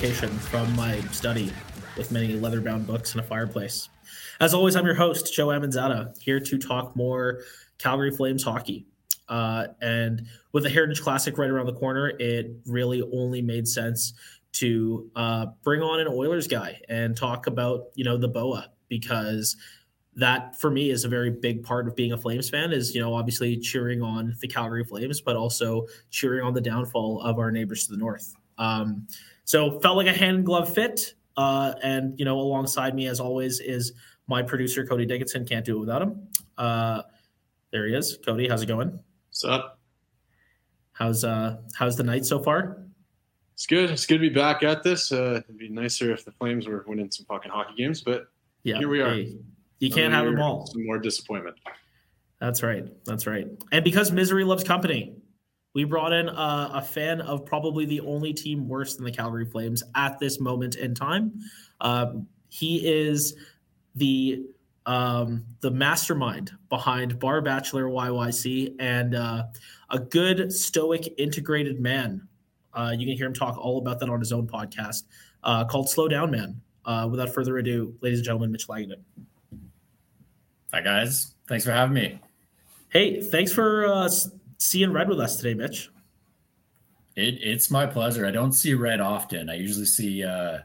from my study with many leather-bound books and a fireplace. As always, I'm your host, Joe Amanzata, here to talk more Calgary Flames hockey. Uh, and with the Heritage Classic right around the corner, it really only made sense to uh, bring on an Oilers guy and talk about you know the Boa because that for me is a very big part of being a Flames fan is you know obviously cheering on the Calgary Flames but also cheering on the downfall of our neighbors to the north. Um, so felt like a hand in glove fit. Uh, and you know alongside me as always is my producer Cody Dickinson. Can't do it without him. Uh, there he is. Cody, how's it going? What's up? How's uh how's the night so far? It's good. It's good to be back at this. Uh, it'd be nicer if the Flames were winning some fucking hockey games, but Yeah, Here we are. hey, you can't have them all. Some more disappointment. That's right. That's right. And because misery loves company, we brought in a, a fan of probably the only team worse than the Calgary Flames at this moment in time. Um, he is the um, the mastermind behind Bar Bachelor YYC and uh, a good stoic integrated man. Uh, you can hear him talk all about that on his own podcast uh, called Slow Down Man. Uh, without further ado, ladies and gentlemen, Mitch Langdon. Hi guys, thanks for having me. Hey, thanks for uh, seeing red with us today, Mitch. It, it's my pleasure. I don't see red often. I usually see, uh,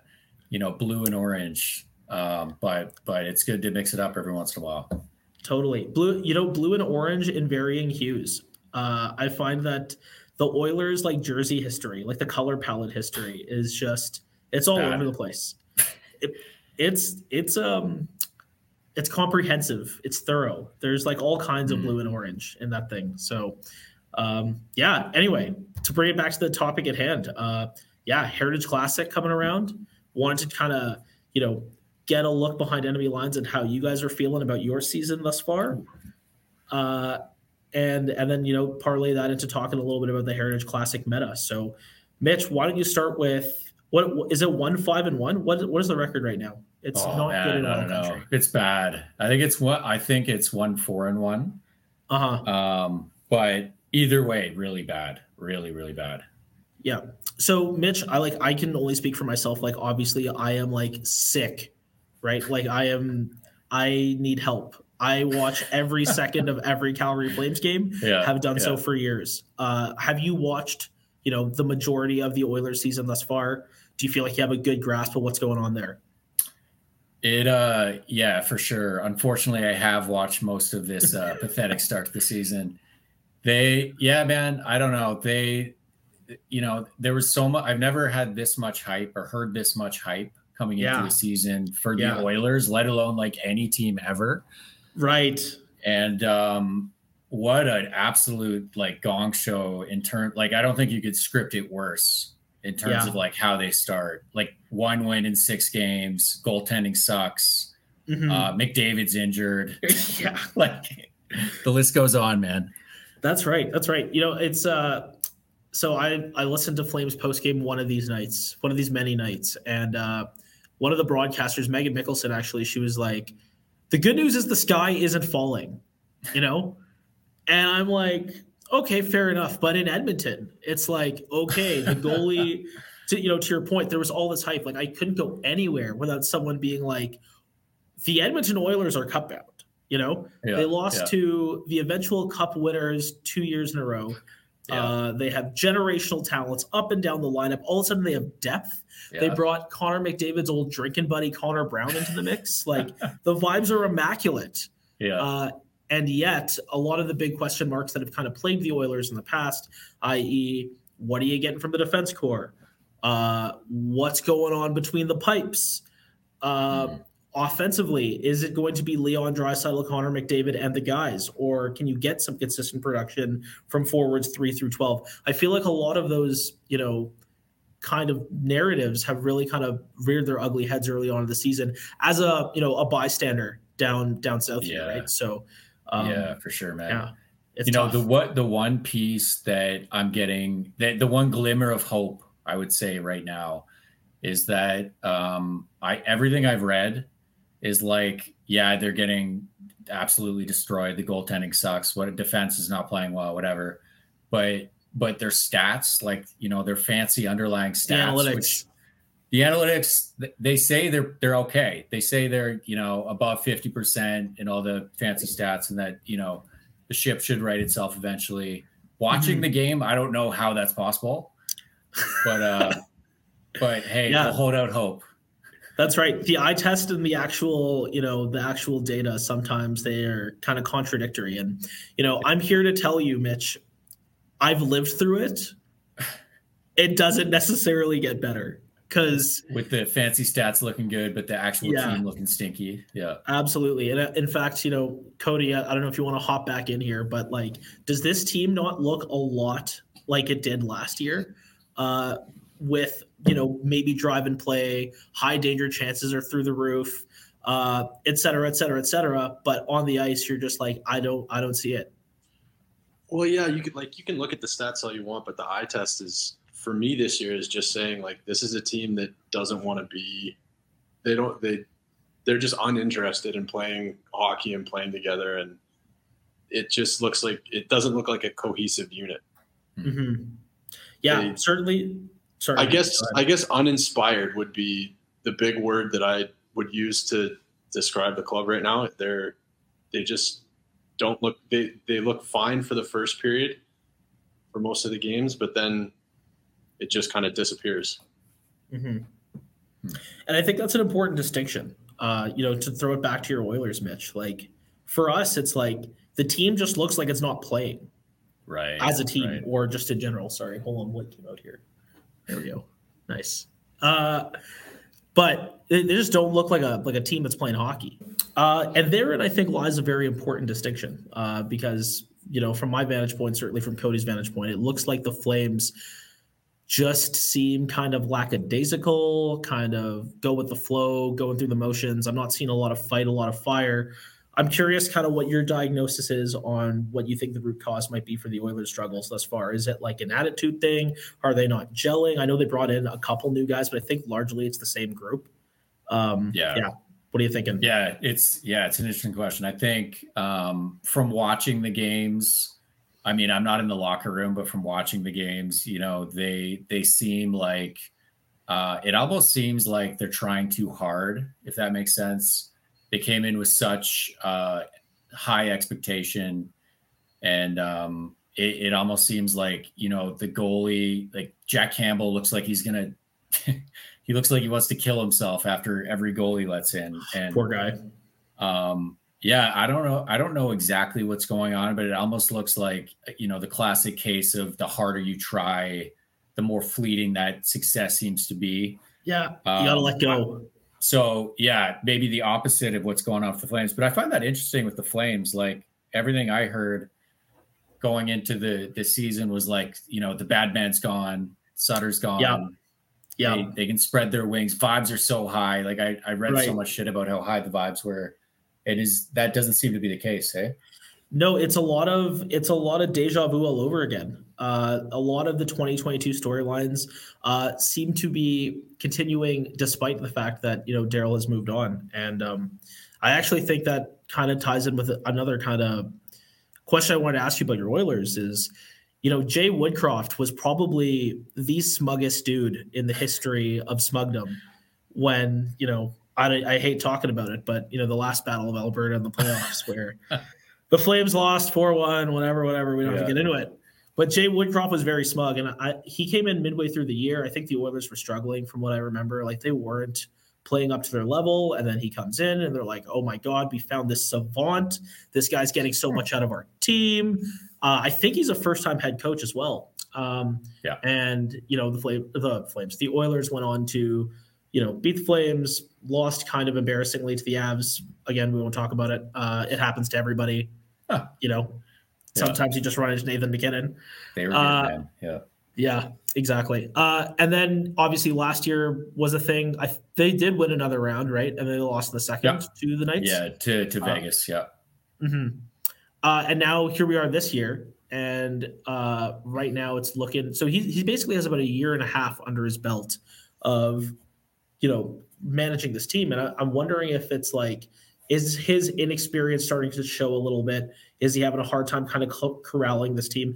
you know, blue and orange, um, but but it's good to mix it up every once in a while. Totally. Blue, you know, blue and orange in varying hues. Uh, I find that the Oilers like jersey history, like the color palette history is just it's all Bad. over the place. It, it's it's um it's comprehensive. It's thorough. There's like all kinds of Mhm. blue and orange in that thing. So um yeah, anyway, to bring it back to the topic at hand. Uh yeah, Heritage Classic coming around. Wanted to kind of, you know, get a look behind enemy lines and how you guys are feeling about your season thus far. Uh, and and then you know parlay that into talking a little bit about the Heritage Classic meta. So, Mitch, why don't you start with what is it? One five and one. What what is the record right now? It's oh not man, good in all don't know. It's bad. I think it's what I think it's one four and one. Uh huh. Um, but either way, really bad. Really, really bad. Yeah. So, Mitch, I like I can only speak for myself. Like, obviously, I am like sick, right? Like, I am. I need help. I watch every second of every Calgary Flames game. Yeah. have done so for years. Uh, have you watched, you know, the majority of the Oilers season thus far? Do you feel like you have a good grasp of what's going on there? It uh yeah, for sure. Unfortunately, I have watched most of this uh pathetic start to the season. They yeah, man, I don't know. They you know, there was so much I've never had this much hype or heard this much hype coming Yeah. into the season for the Oilers, let alone like any team ever. Right. And um what an absolute like gong show in turn like I don't think you could script it worse in terms Yeah. of like how they start. Like one win in six games, goaltending sucks. Mhm. Uh, McDavid's injured. yeah, like the list goes on, man. that's right. That's right. You know, it's uh, so I I listened to Flames post game one of these nights, one of these many nights, and uh, one of the broadcasters, Megan Mickelson, actually, she was like, "The good news is the sky isn't falling," you know, and I'm like, okay, fair enough. But in Edmonton, it's like, okay, the goalie, to, you know, to your point, there was all this hype. Like I couldn't go anywhere without someone being like, the Edmonton Oilers are cup bound. You know, Yeah, they lost yeah. to the eventual cup winners two years in a row. Yeah. Uh, they have generational talents up and down the lineup. All of a sudden, they have depth. They brought Connor McDavid's old drinking buddy, Connor Brown, into the mix. Like the vibes are immaculate. yeah. Uh, and yet, a lot of the big question marks that have kind of plagued the Oilers in the past, i.e., what are you getting from the defense core? Uh, what's going on between the pipes? Uh, Mhm. Offensively, is it going to be Leon Draisaitl, Connor McDavid, and the guys, or can you get some consistent production from forwards three through twelve? I feel like a lot of those, you know, kind of narratives have really kind of reared their ugly heads early on in the season as a you know a bystander down down south here, right? So um, yeah, for sure, man. yeah, it's you know tough. the what the one piece that I'm getting that the one glimmer of hope I would say right now is that um I everything I've read is like yeah they're getting absolutely destroyed the goaltending sucks what defense is not playing well whatever but but their stats, like you know, their fancy underlying stats, The analytics. which the analytics they say they're they're okay. They say they're you know above fifty percent and all the fancy stats, and that you know the ship should right itself eventually. Watching Mhm. the game, I don't know how that's possible, but uh, but hey, Yeah. we'll hold out hope. That's right. The eye test and the actual, you know, the actual data sometimes they are kind of contradictory. And, you know, I'm here to tell you, Mitch, I've lived through it. It doesn't necessarily get better because With the fancy stats looking good, but the actual Yeah. team looking stinky. Yeah. absolutely. And uh, in fact, you know, Cody, I I don't know if you want to hop back in here, but like, does this team not look a lot like it did last year? Uh, with you know maybe drive and play, high danger chances are through the roof, uh, et cetera, et cetera, et cetera. But on the ice, you're just like, I don't, I don't see it. Well, yeah, you could like you can look at the stats all you want, but the eye test is for me this year is just saying like this is a team that doesn't want to be. They don't. They they're just uninterested in playing hockey and playing together, and it just looks like it doesn't look like a cohesive unit. Mm-hmm. Yeah, They- certainly. Sorry, I guess I guess uninspired would be the big word that I would use to describe the club right now. They're they just don't look they they look fine for the first period for most of the games, but then it just kind of disappears. Mhm. And I think that's an important distinction. Uh, you know, to throw it back to your Oilers, Mitch. Like for us, it's like the team just looks like it's not playing Right. as a team right. or just in general. Sorry, hold on, what came out here? There we go. Nice. Uh, but they, they just don't look like a like a team that's playing hockey. Uh, and therein, I think lies a very important distinction uh, because you know, from my vantage point, certainly from Cody's vantage point, it looks like the Flames just seem kind of lackadaisical, kind of go with the flow, going through the motions. I'm not seeing a lot of fight, a lot of fire. I'm curious kind of what your diagnosis is on what you think the root cause might be for the Oilers' struggles thus far. Is it like an attitude thing? Are they not gelling? I know they brought in a couple new guys, but I think largely it's the same group. Um, Yeah. Yeah. What are you thinking? Yeah, it's yeah, it's an interesting question. I think um, from watching the games, I mean, I'm not in the locker room, but from watching the games, you know, they they seem like uh, it almost seems like they're trying too hard, if that makes sense. They came in with such uh, high expectation, and um, it, it almost seems like you know the goalie, like Jack Campbell, looks like he's gonna. he looks like he wants to kill himself after every goal he lets in, and Poor guy. um, yeah, I don't know. I don't know exactly what's going on, but it almost looks like you know the classic case of the harder you try, the more fleeting that success seems to be. Yeah. You got to Um, let go. So yeah, maybe the opposite of what's going on with the Flames. But I find that interesting with the Flames. Like everything I heard going into the the season was like, you know, the bad man's gone, Sutter's gone. Yeah. Yeah. They, they can spread their wings. Vibes are so high. Like I, I read so much shit about how high the vibes were. It is that doesn't seem to be the case, hey? No, it's a lot of it's a lot of deja vu all over again. Uh, a lot of the 2022 storylines uh, seem to be continuing, despite the fact that you know Daryl has moved on. And um, I actually think that kind of ties in with another kind of question I wanted to ask you about your Oilers. Is you know Jay Woodcroft was probably the smuggest dude in the history of smugdom. When you know I, I hate talking about it, but you know the last battle of Alberta in the playoffs where the Flames lost 4 1, whatever, whatever. We don't have to get into it. But Jay Woodcroft was very smug. And I, he came in midway through the year. I think the Oilers were struggling from what I remember. Like they weren't playing up to their level. And then he comes in and they're like, oh my God, we found this savant. This guy's getting so much out of our team. Uh, I think he's a first time head coach as well. Um, Yeah. And, you know, the, Flame, the Flames, the Oilers went on to, you know, beat the Flames, lost kind of embarrassingly to the Avs. Again, we won't talk about it. Uh, it happens to everybody. Huh. You know, Yeah. sometimes you just run into Nathan MacKinnon. They were good, Uh, man. Yeah. Yeah, exactly. Uh, and then obviously last year was a thing. I, they did win another round, right? And they lost the second Yeah. to the Knights. Yeah, to, to Uh, Vegas. Yeah. hmm Uh, and now here we are this year, and uh, right now it's looking. So he he basically has about a year and a half under his belt of, you know, managing this team, and I, I'm wondering if it's like, is his inexperience starting to show a little bit? Is he having a hard time kind of co- corralling this team?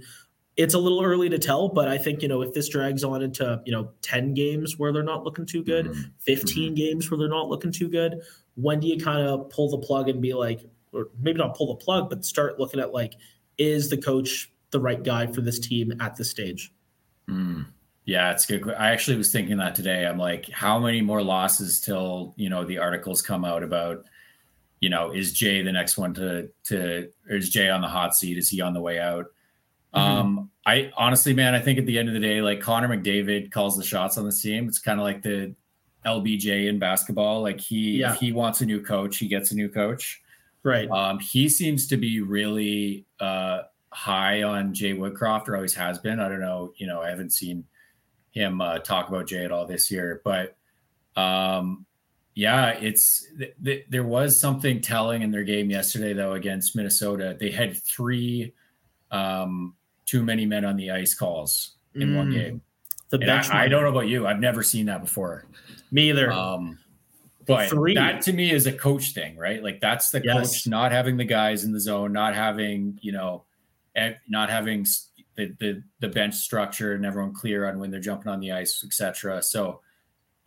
it's a little early to tell, but I think, you know, if this drags on into, you know, 10 games where they're not looking too good, Mhm. 15 Mm-hmm. games where they're not looking too good, when do you kind of pull the plug and be like, or maybe not pull the plug, but start looking at like, is the coach the right guy for this team at this stage? Mm. Yeah, it's good. I actually was thinking that today. I'm like, how many more losses till you know the articles come out about, you know, is Jay the next one to to or is Jay on the hot seat? Is he on the way out? Mhm. Um, I honestly, man, I think at the end of the day, like Connor McDavid calls the shots on the team. It's kind of like the LBJ in basketball. Like he, Yeah. if he wants a new coach, he gets a new coach. Right. Um, he seems to be really uh, high on Jay Woodcroft, or always has been. I don't know. You know, I haven't seen him uh, talk about Jay at all this year, but um, yeah, it's th- th- there was something telling in their game yesterday though against Minnesota. They had three um, too many men on the ice calls in one Mm. game. The bench. I, I don't know about you. I've never seen that before. Me either. Um, but Three. that to me is a coach thing, right? Like that's the Yes. coach not having the guys in the zone, not having you know, eh, not having the the, the bench structure and everyone clear on when they're jumping on the ice, etc. So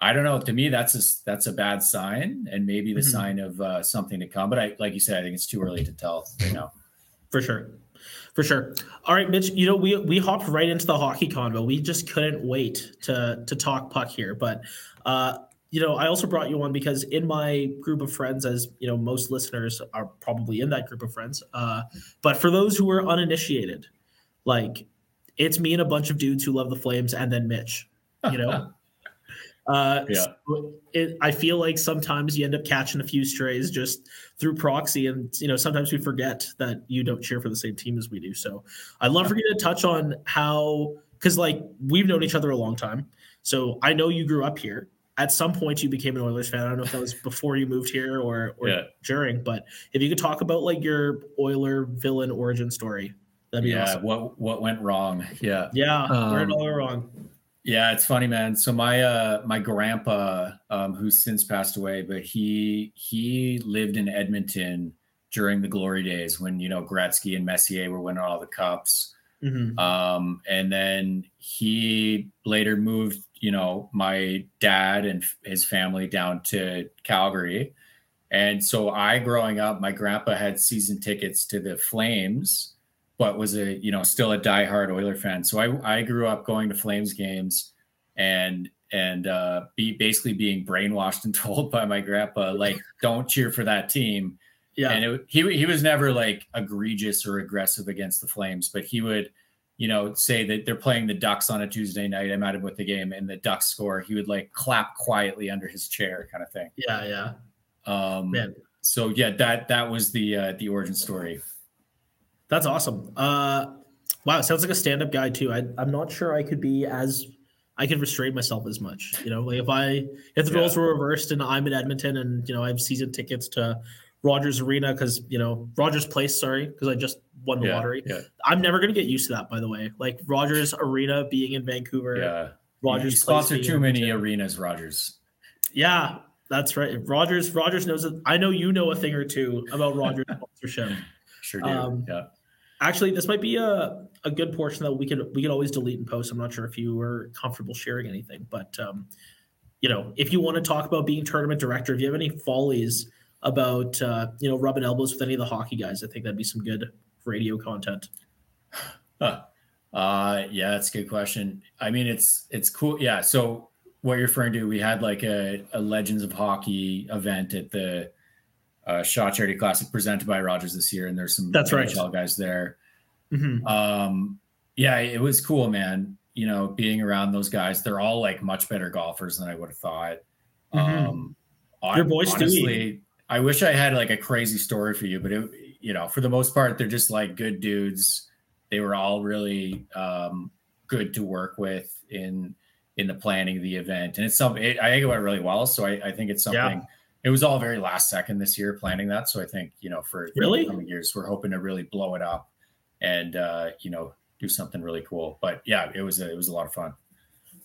I don't know. To me, that's a that's a bad sign, and maybe the Mhm. sign of uh, something to come. But I, like you said, I think it's too early to tell right now. For sure. For sure. All right, Mitch, you know, we we hopped right into the hockey convo. We just couldn't wait to to talk puck here. But uh, you know, I also brought you on because in my group of friends, as you know, most listeners are probably in that group of friends. Uh, but for those who are uninitiated, like it's me and a bunch of dudes who love the Flames and then Mitch. You know? Uh, Yeah. so it, I feel like sometimes you end up catching a few strays just through proxy, and you know sometimes we forget that you don't cheer for the same team as we do. So I'd love for you to touch on how, because like we've known each other a long time, so I know you grew up here. At some point, you became an Oilers fan. I don't know if that was before you moved here or, or Yeah. during, but if you could talk about like your Oiler villain origin story, that'd be yeah. awesome. What what went wrong? Yeah. Yeah, where Um, did all go wrong? Yeah, it's funny, man. So my uh my grandpa, um, who's since passed away, but he he lived in Edmonton during the glory days when you know Gretzky and Messier were winning all the cups. hmm Um, and then he later moved, you know, my dad and f- his family down to Calgary. And so I, growing up, my grandpa had season tickets to the Flames, but was a, you know, still a diehard Oiler fan. So I, I grew up going to Flames games and, and uh, be basically being brainwashed and told by my grandpa, like, don't cheer for that team Yeah, and it, he he was never like egregious or aggressive against the Flames, but he would, you know, say that they're playing the Ducks on a Tuesday night. I'm at him with the game, and the Ducks score. He would like clap quietly under his chair, kind of thing. yeah, yeah. Um, Man, so yeah, that that was the uh, the origin story. That's awesome. Uh, wow, sounds like a stand-up guy too. I, I'm not sure I could be as I could restrain myself as much. You know, like if I if the Yeah. roles were reversed and I'm in Edmonton and you know I have season tickets to Rogers Arena because you know Rogers Place, sorry, because I just won the yeah, lottery. yeah, I'm never gonna get used to that. By the way, like Rogers Arena being in Vancouver, yeah. Rogers you sponsor too many arenas, Rogers. Yeah, that's right. Rogers Rogers knows it. I know you know a thing or two about Rogers sponsorship. Sure do. Um, yeah. Actually, this might be a, a good portion that we could we could always delete and post. I'm not sure if you were comfortable sharing anything, but um, you know, if you want to talk about being tournament director, if you have any follies about uh, you know rubbing elbows with any of the hockey guys, I think that'd be some good radio content. Huh. Uh, yeah, that's a good question. I mean, it's it's cool. Yeah. So what you're referring to, we had like a, a Legends of Hockey event at the uh, Shaw Charity Classic presented by Rogers this year, and there's some That's right. NHL guys there. Mhm. Um, yeah, it was cool, man. You know, being around those guys, they're all like much better golfers than I would have thought. Mhm. Um, Your boy Stewie. honestly, I wish I had like a crazy story for you, but it, you know, for the most part, they're just like good dudes. They were all really um, good to work with in in the planning of the event, and it's something it, I think it went really well. So I, I think it's Yeah. It was all very last second this year planning that, so I think you know for the Really? coming years, we're hoping to really blow it up and uh, you know do something really cool. But yeah, it was a, it was a lot of fun.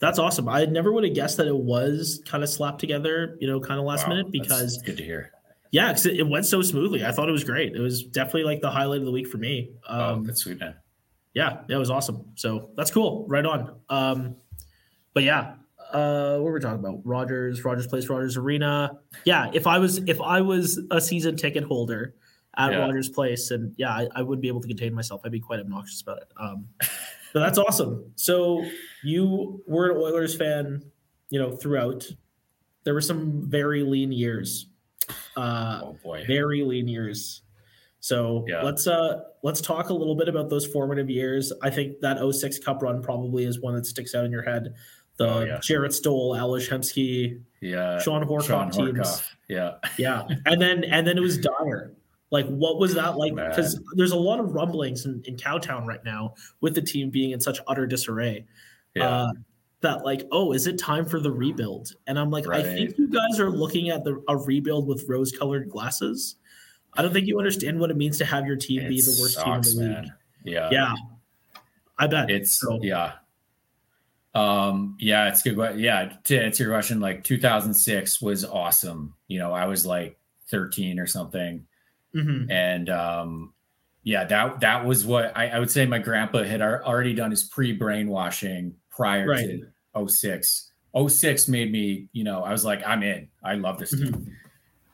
That's awesome. I never would have guessed that it was kind of slapped together, you know, kind of last Wow, minute because good to hear. yeah, 'cause it, it went so smoothly. I thought it was great. It was definitely like the highlight of the week for me. oh, Um, that's sweet, man. yeah, yeah, it was awesome. So that's cool. Right on. Um, but yeah, uh, what were we talking about? Rogers, Rogers Place, Rogers Arena. Yeah, if I was if I was a season ticket holder at Yeah. Rogers Place, and yeah, I, I would be able to contain myself. I'd be quite obnoxious about it. Um, but that's awesome. So you were an Oilers fan, you know, throughout. There were some very lean years. Uh, Oh boy. very lean years. So Yeah. let's uh let's talk a little bit about those formative years. I think that 06 Cup run probably is one that sticks out in your head. The Oh, yeah. Jarrett Stoll, Ales Hemsky, Yeah. Shawn Horcoff Shawn teams. Horcoff. Yeah. Yeah. and then and then it was dire. Like what was that like? Because there's a lot of rumblings in, in Cowtown right now with the team being in such utter disarray. Yeah. Uh, that like, oh, is it time for the rebuild? And I'm like, I think you guys are looking at the a rebuild with rose-colored glasses. I don't think you understand what it means to have your team be the worst sucks, team in the league. man. Yeah. Yeah, I bet It's So- yeah. Um, yeah, it's good. Yeah, to answer your question, like 2006 was awesome. You know, I was like 13 or something, Mhm. and um, yeah, that that was what I, I would say. My grandpa had already done his pre brainwashing prior Right. to 06. 06 made me, you know, I was like, I'm in. I love this Mm-hmm.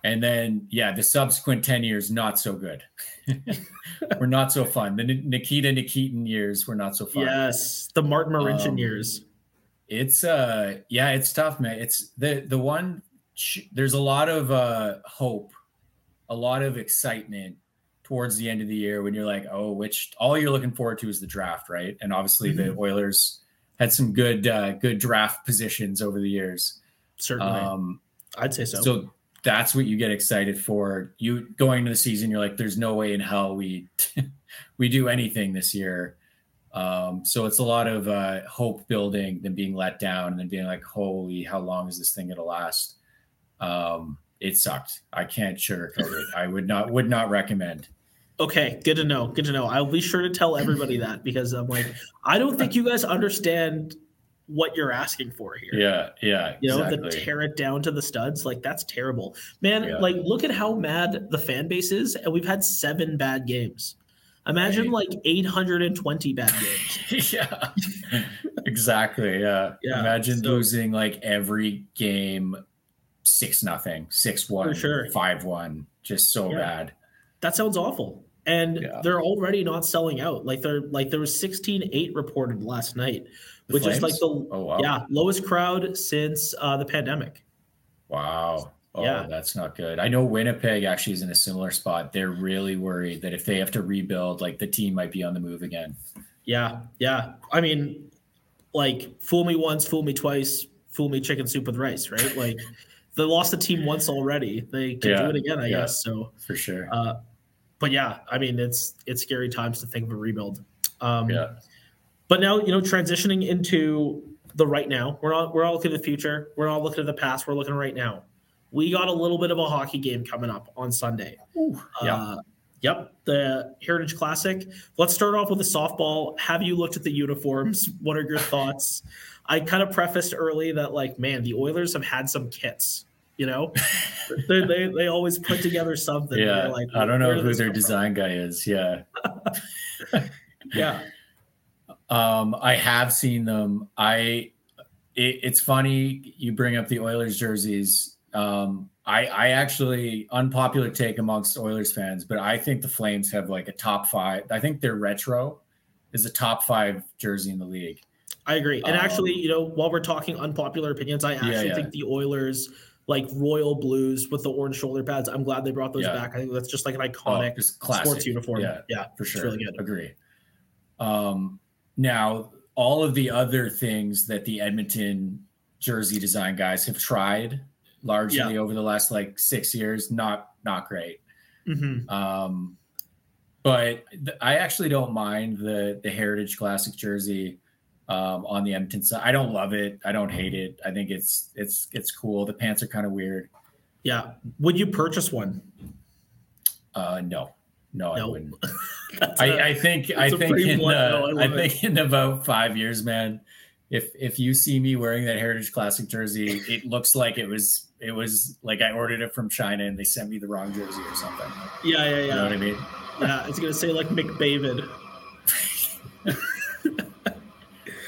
And then, yeah, the subsequent 10 years, not so good. we're not so fun. The Ni- Nikita Nikitin years were not so fun. Yes, the Martin Marincin Um, years. It's uh yeah, it's tough, man. It's the the one sh- there's a lot of uh hope, a lot of excitement towards the end of the year when you're like, oh, which all you're looking forward to is the draft, right? And obviously the Oilers had some good uh good draft positions over the years. Certainly, Um I'd say so. so that's what you get excited for. You going into the season, you're like, there's no way in hell we we do anything this year. Um, so it's a lot of uh, hope building, then being let down, and then being like, holy, how long is this thing gonna last? Um, it sucked. I can't sugarcoat it. I would not would not recommend. Okay, good to know. Good to know. I'll be sure to tell everybody that because I'm like, I don't think you guys understand what you're asking for here. Yeah, yeah, You know, exactly. the tear it down to the studs, like that's terrible. Man, Yeah. like look at how mad the fan base is, and we've had seven bad games. Imagine Right. like 820 bad games. yeah, exactly. Yeah. Yeah, Imagine so- losing like every game six nothing, six one, sure. five one, just so Yeah. bad. That sounds awful. And they're already not selling out. Like they're like there was 16-8 reported last night, The which is like the Oh wow. yeah, lowest crowd since uh, the pandemic. Wow. Oh, Yeah. that's not good. I know Winnipeg actually is in a similar spot. They're really worried that if they have to rebuild, like the team might be on the move again. Yeah, yeah. I mean, like fool me once, fool me twice, fool me chicken soup with rice, right? Like they lost the team once already. They can Yeah, do it again, I yeah. guess. So, For sure. uh, but yeah, I mean, it's it's scary times to think of a rebuild. Um, yeah. But now, you know, transitioning into the right now, we're not we're all looking at the future. We're not looking at the past. We're looking right now. We got a little bit of a hockey game coming up on Sunday. Yeah. Uh, yep, the Heritage Classic. Let's start off with the softball. Have you looked at the uniforms? What are your thoughts? I kind of prefaced early that, like, man, the Oilers have had some kits. You know, they, they they always put together something. Yeah. like, I don't know who their come from? design guy is. Yeah. Yeah, Um, I have seen them. I it, it's funny you bring up the Oilers jerseys. Um, I I actually unpopular take amongst Oilers fans, but I think the Flames have like a top five. I think their retro is a top five jersey in the league. I agree. And Um, actually, you know, while we're talking unpopular opinions, I actually yeah. think the Oilers like royal blues with the orange shoulder pads. I'm glad they brought those Yeah. back. I think that's just like an Oh, iconic classic. sports uniform. Yeah, Yeah, for it's sure. really good. Agree. Um, now, all of the other things that the Edmonton jersey design guys have tried largely over the last like six years, not not great. hmm Um, but th- I actually don't mind the the Heritage Classic jersey um, on the Edmonton side. I don't love it. I don't hate it. I think it's it's it's cool. The pants are kind of weird. Yeah. Would you purchase one? Uh, no, no, I wouldn't. That's a- I, I think I think in uh, no, I I, think in about five years, man. If if you see me wearing that Heritage Classic jersey, it looks like it was it was like I ordered it from China and they sent me the wrong jersey or something. yeah, yeah, yeah. You know what. I mean? Yeah, it's gonna say like McDavid.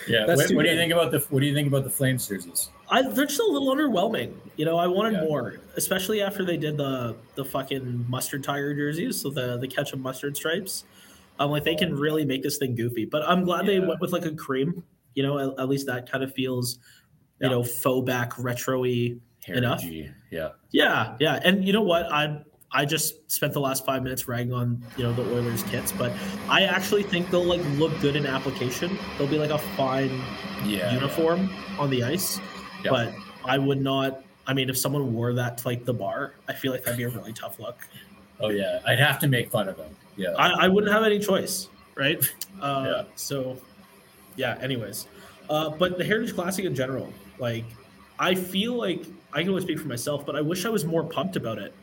Yeah. What, what do you think about the What do you think about the Flames jerseys? I, they're just a little underwhelming. You know, I wanted Yeah. more, especially after they did the the fucking mustard tire jerseys, so the the ketchup mustard stripes. I'm like, they can oh. really make this thing goofy. But I'm glad they went with like a cream. You know, at, at least that kind of feels, you Yeah. know, faux back retro-y. Enough? Yeah. Yeah, yeah. And you know what? I I just spent the last five minutes ragging on you know the Oilers kits, but I actually think they'll like look good in application. They'll be like a fine Yeah. uniform on the ice. Yeah. But I would not. I mean, if someone wore that to like the bar, I feel like that'd be a really tough look. Oh yeah. I'd have to make fun of them. Yeah. I, I wouldn't have any choice, right? Uh, Yeah. So, yeah. Anyways, uh, but the Heritage Classic in general, like, I feel like I can only speak for myself, but I wish I was more pumped about it.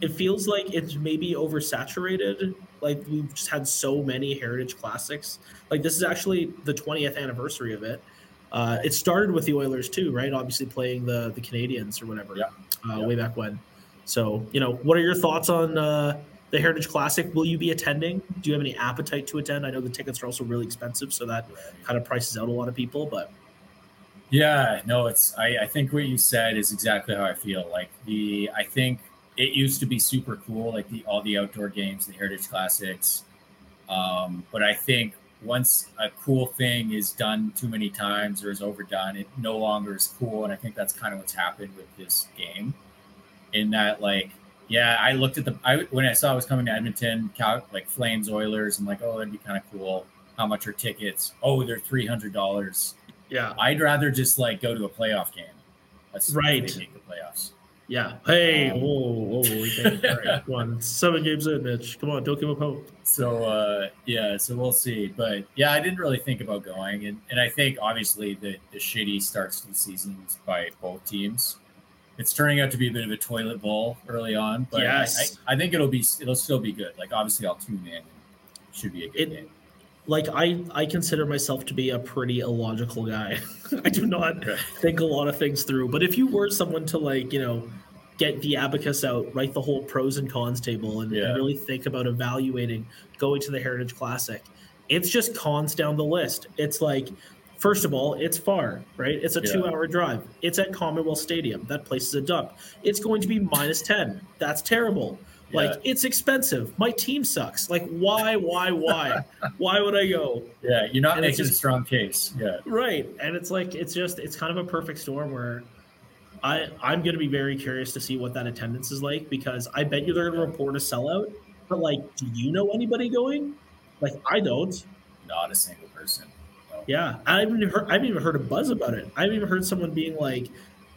It feels like it's maybe oversaturated. Like we've just had so many Heritage Classics. Like this is actually the 20th anniversary of it. Uh, it started with the Oilers too, right? Obviously playing the the Canadiens or whatever, Yeah. Uh, Yeah. way back when. So you know, what are your thoughts on uh, the Heritage Classic? Will you be attending? Do you have any appetite to attend? I know the tickets are also really expensive, so that kind of prices out a lot of people. But Yeah, no, it's I, I think what you said is exactly how I feel. Like the I think it used to be super cool, like the all the outdoor games, the Heritage Classics. Um, but I think once a cool thing is done too many times or is overdone, it no longer is cool. And I think that's kind of what's happened with this game. In that, like, yeah, I looked at the I when I saw it was coming to Edmonton, Cal, like Flames Oilers, I'm like, oh, that'd be kind of cool. How much are tickets? Oh, they're three hundred dollars. yeah, I'd rather just like go to a playoff game. If Right. They make the playoffs. Yeah. Hey, Um, whoa, whoa, we can't. All right, come on, seven games in, Mitch. Come on, don't give up hope. So uh, yeah, so we'll see. But yeah, I didn't really think about going, and, and I think obviously the the shitty starts to the seasons by both teams. It's turning out to be a bit of a toilet bowl early on, but I- Yes. I, I, think it'll be it'll still be good. Like obviously, I'll tune in. Should be a good It- game. Like I, I consider myself to be a pretty illogical guy. I do not think a lot of things through. But if you were someone to like, you know, get the abacus out, write the whole pros and cons table, and, and really think about evaluating going to the Heritage Classic, it's just cons down the list. It's like, first of all, it's far, right? It's a Yeah. two-hour drive. It's at Commonwealth Stadium. That place is a dump. It's going to be minus ten. That's terrible. Like Yeah. it's expensive. My team sucks. Like why, why, why? why would I go? Yeah, you're not And making a strong case. Yeah, Right. And it's like it's just it's kind of a perfect storm where I I'm gonna be very curious to see what that attendance is like because I bet you they're gonna report a sellout. But like, do you know anybody going? Like I don't. not a single person. No. Yeah. I haven't even heard I haven't even heard a buzz about it. I haven't even heard someone being like,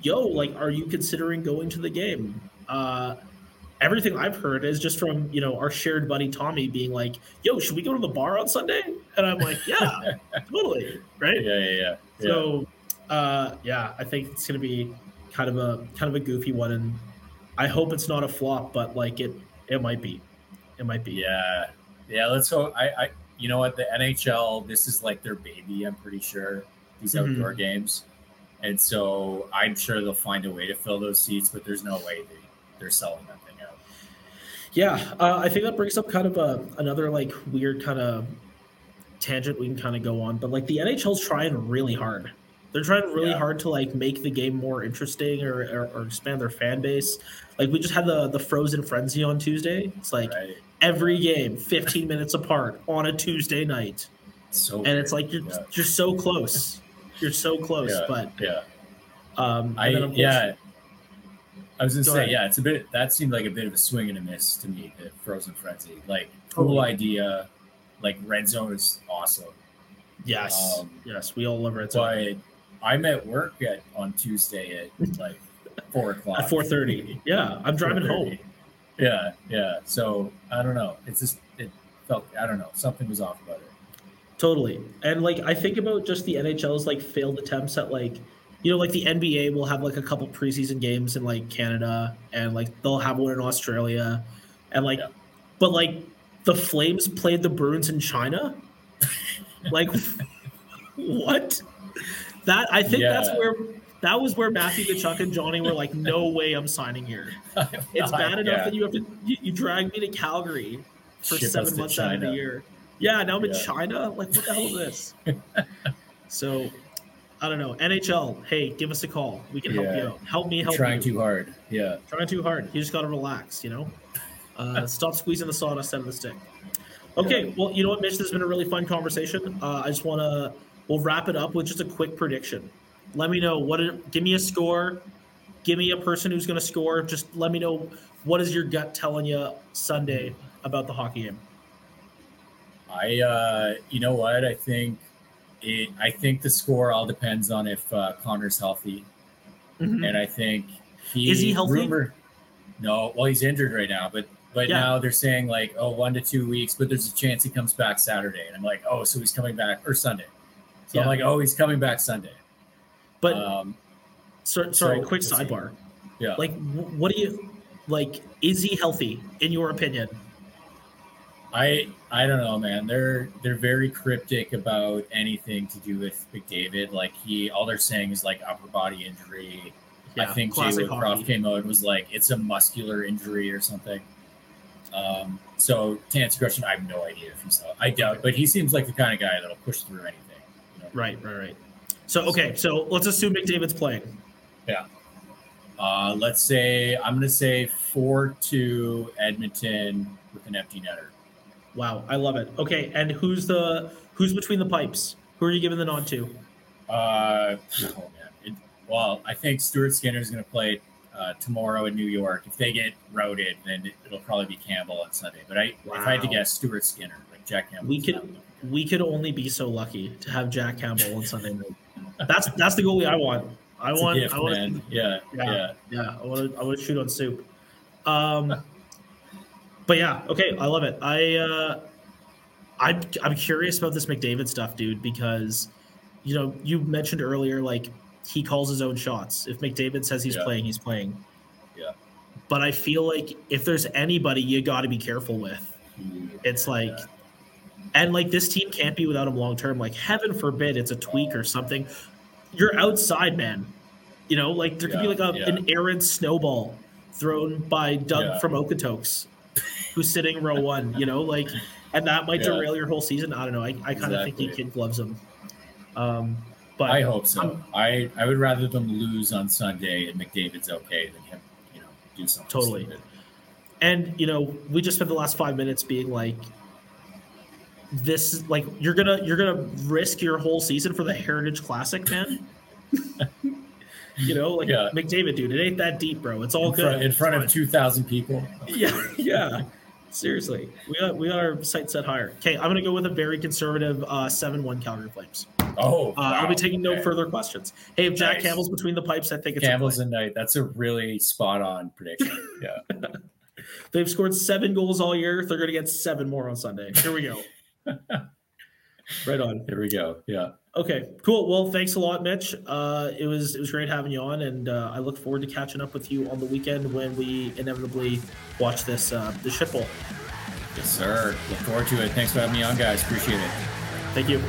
yo, like, are you considering going to the game? Uh everything I've heard is just from, you know, our shared buddy Tommy being like, yo, should we go to the bar on Sunday? And I'm like, yeah, totally. Right. Yeah, yeah, yeah. So, uh, yeah, I think it's going to be kind of a kind of a goofy one, and I hope it's not a flop, but like it, it might be, it might be. Yeah, yeah. Let's go. I, I, you know what? The NHL. This is like their baby. I'm pretty sure these Mhm. outdoor games, and so I'm sure they'll find a way to fill those seats. But there's no way they they're selling out. Yeah, uh, I think that brings up kind of a another like weird kind of tangent we can kind of go on, but like the NHL's trying really hard. They're trying really Yeah. hard to like make the game more interesting or, or, or expand their fan base. Like we just had the the Frozen Frenzy on Tuesday. It's like right? every game 15 minutes apart on a Tuesday night. So and it's like you're Yeah. you're so close. You're so close, Yeah. but yeah. um, I yeah. I was gonna Go say ahead. yeah. It's a bit that seemed like a bit of a swing and a miss to me. The Frozen Frenzy, like cool idea. Like Red Zone is awesome. yes, um, yes, we all love Red Zone But I'm at work at on Tuesday at like four o'clock. at 4:30. Yeah, I'm driving home. Yeah, yeah. So I don't know. It's just it felt I don't know. Something was off about it. Totally, and like I think about just the NHL's like failed attempts at like. You know, like the NBA will have like a couple preseason games in like Canada, and like they'll have one in Australia, and like, Yeah. but like the Flames played the Bruins in China. like, what? That I think that's where that was where Matthew Tkachuk and Johnny were like, "No way, I'm signing here." It's bad enough Yeah. that you have to you, you drag me to Calgary for Ship seven months out of the year. Yeah, now I'm in China. Like, what the hell is this? so, I don't know. NHL, hey, give us a call. We can help you out. Help me help you. Trying you. too hard. Yeah. Trying too hard. You just got to relax, you know? Uh, stop squeezing the sawdust out of the stick. Okay, well, you know what, Mitch? This has been a really fun conversation. Uh, I just want to, we'll wrap it up with just a quick prediction. Let me know what, it, give me a score. Give me a person who's going to score. Just let me know what is your gut telling you Sunday about the hockey game. I, uh, you know what? I think it. I think the score all depends on if uh, Connor's healthy, and I think he Is he healthy? Rumor, no, well, he's injured right now, but but Yeah. now they're saying like, oh, one to two weeks, but there's a chance he comes back Saturday, and I'm like, oh, so he's coming back or Sunday. So Yeah. I'm like, oh, he's coming back Sunday. But um, So, sorry, So, quick sidebar. yeah, Like, what do you like? Is he healthy in your opinion? I I don't know, man. They're they're very cryptic about anything to do with McDavid. Like he, all they're saying is like upper body injury. I think Jay classic Woodcroft came out and was like, it's a muscular injury or something. Um, so to answer your question, I have no idea if he's. I doubt, but he seems like the kind of guy that'll push through anything. You know? Right, right, right. So, okay, so let's assume McDavid's playing. Yeah. Uh, let's say I'm going to say four to Edmonton with an empty netter. Wow, I love it. Okay, and who's the who's between the pipes? Who are you giving the nod to? Uh, oh man. It, well, I think Stuart Skinner is going to play uh, tomorrow in New York. If they get routed, then it, it'll probably be Campbell on Sunday. But I, if I had to guess, Stuart Skinner, like Jack Campbell. We could we could only be so lucky to have Jack Campbell on Sunday night. That's that's the goalie I want. I It's a want gift, I want. Yeah, Yeah. yeah, Yeah, I want to. I want to shoot on soup. Um, but yeah, okay, I love it. I uh, I'm I'm curious about this McDavid stuff, dude, because you know you mentioned earlier like he calls his own shots. If McDavid says he's Yeah. playing, he's playing. Yeah. But I feel like if there's anybody you got to be careful with, it's like. And like this team can't be without him long term. Like heaven forbid it's a tweak or something. You're outside, man. You know, like there could be like a, yeah. an errant snowball thrown by Doug Yeah. from Okotoks, who's sitting row one. You know, like, and that might Yeah. derail your whole season. I don't know. I, I kind of think he Exactly. kid gloves him. Um, but I hope so. I'm- I I would rather them lose on Sunday and McDavid's okay than him, you know, do something Totally. stupid. and you know we just spent the last five minutes being like this like you're gonna you're gonna risk your whole season for the heritage classic man you know like Yeah. mcdavid dude it ain't that deep bro it's all in good front, in front of two thousand people. yeah yeah seriously we got we got our sight set higher okay i'm gonna go with a very conservative uh 7-1 calgary flames Oh, uh, i'll be taking no Okay. further questions hey if jack Nice. campbell's between the pipes i think it's Campbell's and Knight. That's a really spot on prediction. Yeah. they've scored seven goals all year they're gonna get seven more on sunday here we go right on There we go. Yeah. Okay, cool. Well, thanks a lot, Mitch. Uh, it was it was great having you on, and uh, I look forward to catching up with you on the weekend when we inevitably watch this uh, the bowl. Yes, sir. Look forward to it. Thanks for having me on, guys. Appreciate it. Thank you.